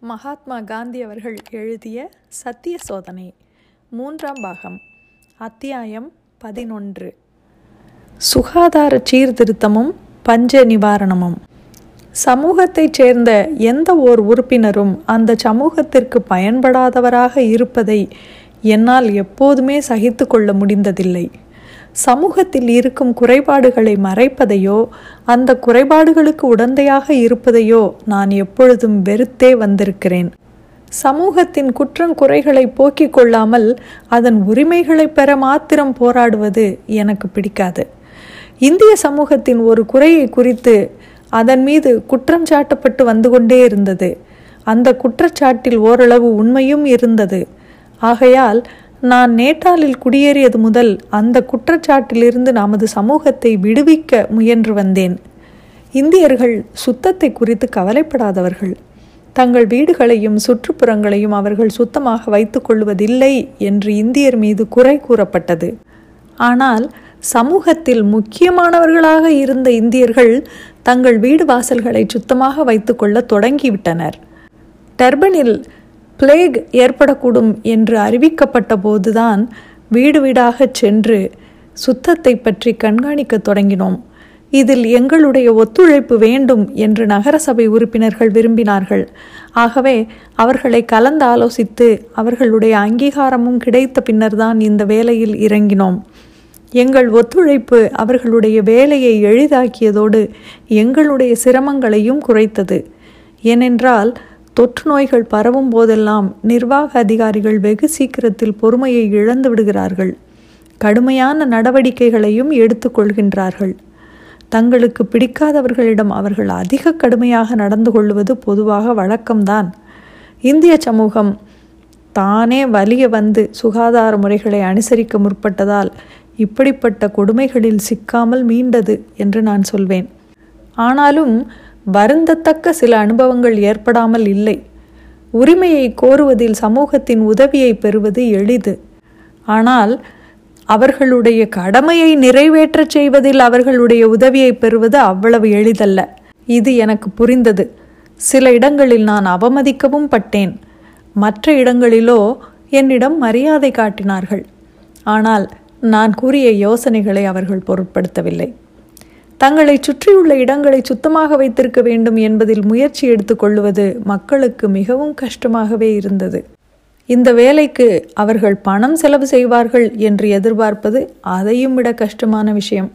மகாத்மா காந்தி அவர்கள் எழுதிய சத்திய சோதனை மூன்றாம் பாகம் அத்தியாயம் பதினொன்று. சுகாதார சீர்திருத்தமும் பஞ்ச நிவாரணமும். சமூகத்தைச் சேர்ந்த எந்த ஓர் உறுப்பினரும் அந்த சமூகத்திற்கு பயன்படாதவராக இருப்பதை என்னால் எப்போதுமே சகித்து கொள்ள முடிந்ததில்லை. சமூகத்தில் இருக்கும் குறைபாடுகளை மறைப்பதையோ அந்த குறைபாடுகளுக்கு உடந்தையாக இருப்பதையோ நான் எப்பொழுதும் வெறுத்தே வந்திருக்கிறேன். சமூகத்தின் குற்றங்குறைகளை போக்கிக் கொள்ளாமல் அதன் உரிமைகளை பெற மாத்திரம் போராடுவது எனக்கு பிடிக்காது. இந்திய சமூகத்தின் ஒரு குறையை குறித்து அதன் மீது குற்றம் சாட்டப்பட்டு வந்து கொண்டே இருந்தது. அந்த குற்றச்சாட்டில் ஓரளவு உண்மையும் இருந்தது. ஆகையால் நான் நேட்டாலில் குடியேறியது முதல் அந்த குற்றச்சாட்டிலிருந்து நமது சமூகத்தை விடுவிக்க முயன்று வந்தேன். இந்தியர்கள் சுத்தத்தை குறித்து கவலைப்படாதவர்கள். தங்கள் வீடுகளையும் சுற்றுப்புறங்களையும் அவர்கள் சுத்தமாக வைத்துக் கொள்வதில்லை என்று இந்தியர் மீது குறை கூறப்பட்டது. ஆனால் சமூகத்தில் முக்கியமானவர்களாக இருந்த இந்தியர்கள் தங்கள் வீடு வாசல்களை சுத்தமாக வைத்துக்கொள்ள தொடங்கிவிட்டனர். டர்பனில் பிளேக் ஏற்படக்கூடும் என்று அறிவிக்கப்பட்ட போதுதான் வீடு வீடாகச் சென்று சுத்தத்தை பற்றி கண்காணிக்க தொடங்கினோம். இதில் எங்களுடைய ஒத்துழைப்பு வேண்டும் என்று நகரசபை உறுப்பினர்கள் விரும்பினார்கள். ஆகவே அவர்களை கலந்து ஆலோசித்து அவர்களுடைய அங்கீகாரமும் கிடைத்த பின்னர்தான் இந்த வேலையில் இறங்கினோம். எங்கள் ஒத்துழைப்பு அவர்களுடைய வேலையை எளிதாக்கியதோடு எங்களுடைய சிரமங்களையும் குறைத்தது. ஏனென்றால் தொற்று நோய்கள் பரவும் போதெல்லாம் நிர்வாக அதிகாரிகள் வெகு சீக்கிரத்தில் பொறுமையை இழந்து விடுகிறார்கள். கடுமையான நடவடிக்கைகளையும் எடுத்துக்கொள்கின்றார்கள் தங்களுக்கு பிடிக்காதவர்களிடம் அவர்கள் அதிக கடுமையாக நடந்து கொள்வது பொதுவாக வழக்கம்தான். இந்திய சமூகம் தானே வலிய வந்து சுகாதார முறைகளை அனுசரிக்க முற்பட்டதால் இப்படிப்பட்ட கொடுமைகளில் சிக்காமல் மீண்டது என்று நான் சொல்வேன். ஆனாலும் வருந்தத்தக்க சில அனுபவங்கள் ஏற்படாமல் இல்லை. உரிமையை கோருவதில் சமூகத்தின் உதவியை பெறுவது எளிது. ஆனால் அவர்களுடைய கடமையை நிறைவேற்றச் செய்வதில் அவர்களுடைய உதவியை பெறுவது அவ்வளவு எளிதல்ல. இது எனக்கு புரிந்தது. சில இடங்களில் நான் அவமதிக்கவும் பட்டேன். மற்ற இடங்களிலோ என்னிடம் மரியாதை காட்டினார்கள். ஆனால் நான் கூறிய யோசனைகளை அவர்கள் பொருட்படுத்தவில்லை. தங்களை சுற்றியுள்ள இடங்களை சுத்தமாக வைத்திருக்க வேண்டும் என்பதில் முயற்சி எடுத்துக்கொள்வது மக்களுக்கு மிகவும் கஷ்டமாகவே இருந்தது. இந்த வேலைக்கு அவர்கள் பணம் செலவு செய்வார்கள் என்று எதிர்பார்ப்பது அதையும் விட கஷ்டமான விஷயம்.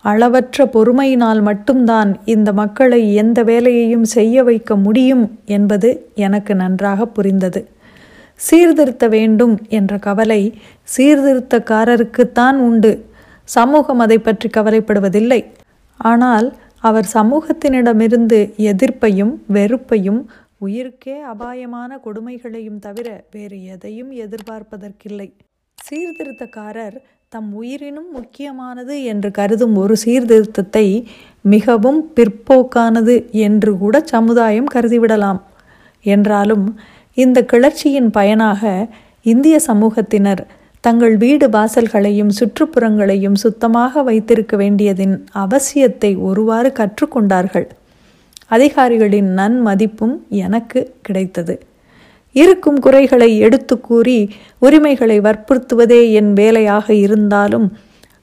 அளவற்ற பொறுமையினால் மட்டும்தான் இந்த மக்களை எந்த வேலையையும் செய்ய வைக்க முடியும் என்பது எனக்கு நன்றாக புரிந்தது. சீர்திருத்த வேண்டும் என்ற கவலை சீர்திருத்தக்காரருக்குத்தான் உண்டு. சமூகம் அதை பற்றி கவலைப்படுவதில்லை. ஆனால் அவர் சமூகத்தினிடமிருந்து எதிர்ப்பையும் வெறுப்பையும் உயிருக்கே அபாயமான கொடுமைகளையும் தவிர வேறு எதையும் எதிர்பார்ப்பதற்கில்லை. சீர்திருத்தக்காரர் தம் உயிரினும் முக்கியமானது என்று கருதும் ஒரு சீர்திருத்தத்தை மிகவும் பிற்போக்கானது என்று கூட சமுதாயம் கருதிவிடலாம். என்றாலும் இந்த கிளர்ச்சியின் பயனாக இந்திய சமூகத்தினர் தங்கள் வீடு வாசல்களையும் சுற்றுப்புறங்களையும் சுத்தமாக வைத்திருக்க வேண்டியதின் அவசியத்தை ஒருவாறு கற்றுக்கொண்டார்கள். அதிகாரிகளின் நன்மதிப்பும் எனக்கு கிடைத்தது. இருக்கும் குறைகளை எடுத்து கூறி உரிமைகளை வற்புறுத்துவதே என் வேலையாக இருந்தாலும்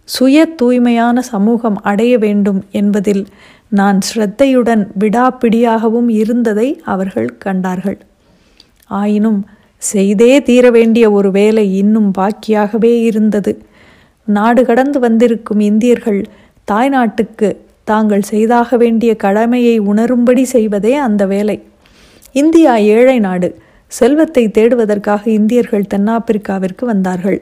சுய தூய்மையான சமூகம் அடைய வேண்டும் என்பதில் நான் ஸ்ரத்தையுடன் விடாப்பிடியாகவும் இருந்ததை அவர்கள் கண்டார்கள். ஆயினும் செய்தே தீர வேண்டிய ஒரு வேலை இன்னும் பாக்கியாகவே இருந்தது. நாடு கடந்து வந்திருக்கும் இந்தியர்கள் தாய்நாட்டுக்கு தாங்கள் செய்தாக வேண்டிய கடமையை உணரும்படி செய்வதே அந்த வேலை. இந்தியா ஏழை நாடு. செல்வத்தை தேடுவதற்காக இந்தியர்கள் தென்னாப்பிரிக்காவிற்கு வந்தார்கள்.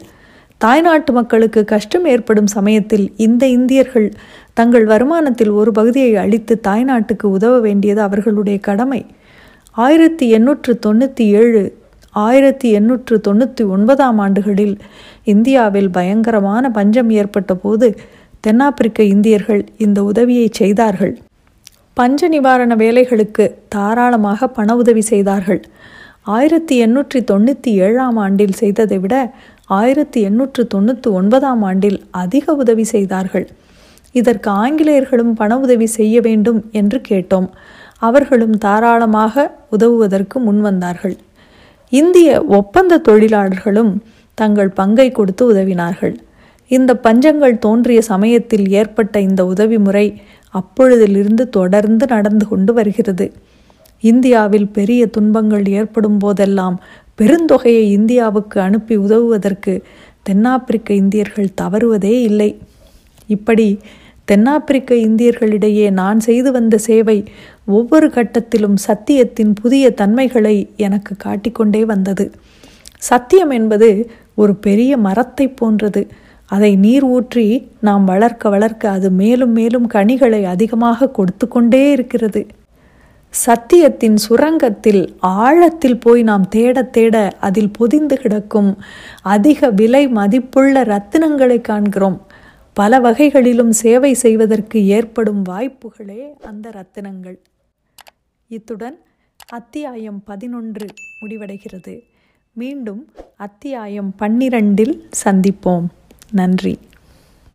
தாய்நாட்டு மக்களுக்கு கஷ்டம் ஏற்படும் சமயத்தில் இந்த இந்தியர்கள் தங்கள் வருமானத்தில் ஒரு பகுதியை அளித்து தாய்நாட்டுக்கு உதவ வேண்டியது அவர்களுடைய கடமை. ஆயிரத்தி எண்ணூற்று தொண்ணூற்றி ஏழு ஆயிரத்தி எண்ணூற்று தொண்ணூற்றி ஒன்பதாம் ஆண்டுகளில் இந்தியாவில் பயங்கரமான பஞ்சம் ஏற்பட்ட போது தென்னாப்பிரிக்க இந்தியர்கள் இந்த உதவியை செய்தார்கள். பஞ்ச நிவாரண வேலைகளுக்கு தாராளமாக பண உதவி செய்தார்கள். ஆயிரத்தி எண்ணூற்றி தொண்ணூற்றி ஏழாம் ஆண்டில் செய்ததை விட ஆயிரத்தி எண்ணூற்று தொண்ணூற்றி ஒன்பதாம் ஆண்டில் அதிக உதவி செய்தார்கள். இதற்கு ஆங்கிலேயர்களும் பண உதவி செய்ய வேண்டும் என்று கேட்டோம். அவர்களும் தாராளமாக உதவுவதற்கு முன்வந்தார்கள். இந்திய ஒப்பந்த தொழிலாளர்களும் தங்கள் பங்கை கொடுத்து உதவினார்கள். இந்த பஞ்சங்கள் தோன்றிய சமயத்தில் ஏற்பட்ட இந்த உதவி முறை அப்பொழுதிலிருந்து தொடர்ந்து நடந்து கொண்டு வருகிறது. இந்தியாவில் பெரிய துன்பங்கள் ஏற்படும் போதெல்லாம் பெருந்தொகையை இந்தியாவுக்கு அனுப்பி உதவுவதற்கு தென்னாப்பிரிக்க இந்தியர்கள் தவறுவதே இல்லை. இப்படி தென்னாப்பிரிக்க இந்தியர்களிடையே நான் செய்து வந்த சேவை ஒவ்வொரு கட்டத்திலும் சத்தியத்தின் புதிய தன்மைகளை எனக்கு காட்டிக்கொண்டே வந்தது. சத்தியம் என்பது ஒரு பெரிய மரத்தை போன்றது. அதை நீர் ஊற்றி நாம் வளர்க்க வளர்க்க அது மேலும் மேலும் கனிகளை அதிகமாக கொடுத்து கொண்டே இருக்கிறது. சத்தியத்தின் சுரங்கத்தில் ஆழத்தில் போய் நாம் தேட தேட அதில் பொதிந்து கிடக்கும் அதிக விலை மதிப்புள்ள ரத்தினங்களை காண்கிறோம். பல வகைகளிலும் சேவை செய்வதற்கு ஏற்படும் வாய்ப்புகளே அந்த ரத்தினங்கள். இத்துடன் அத்தியாயம் பதினொன்று முடிவடைகிறது. மீண்டும் அத்தியாயம் பன்னிரண்டில் சந்திப்போம். நன்றி.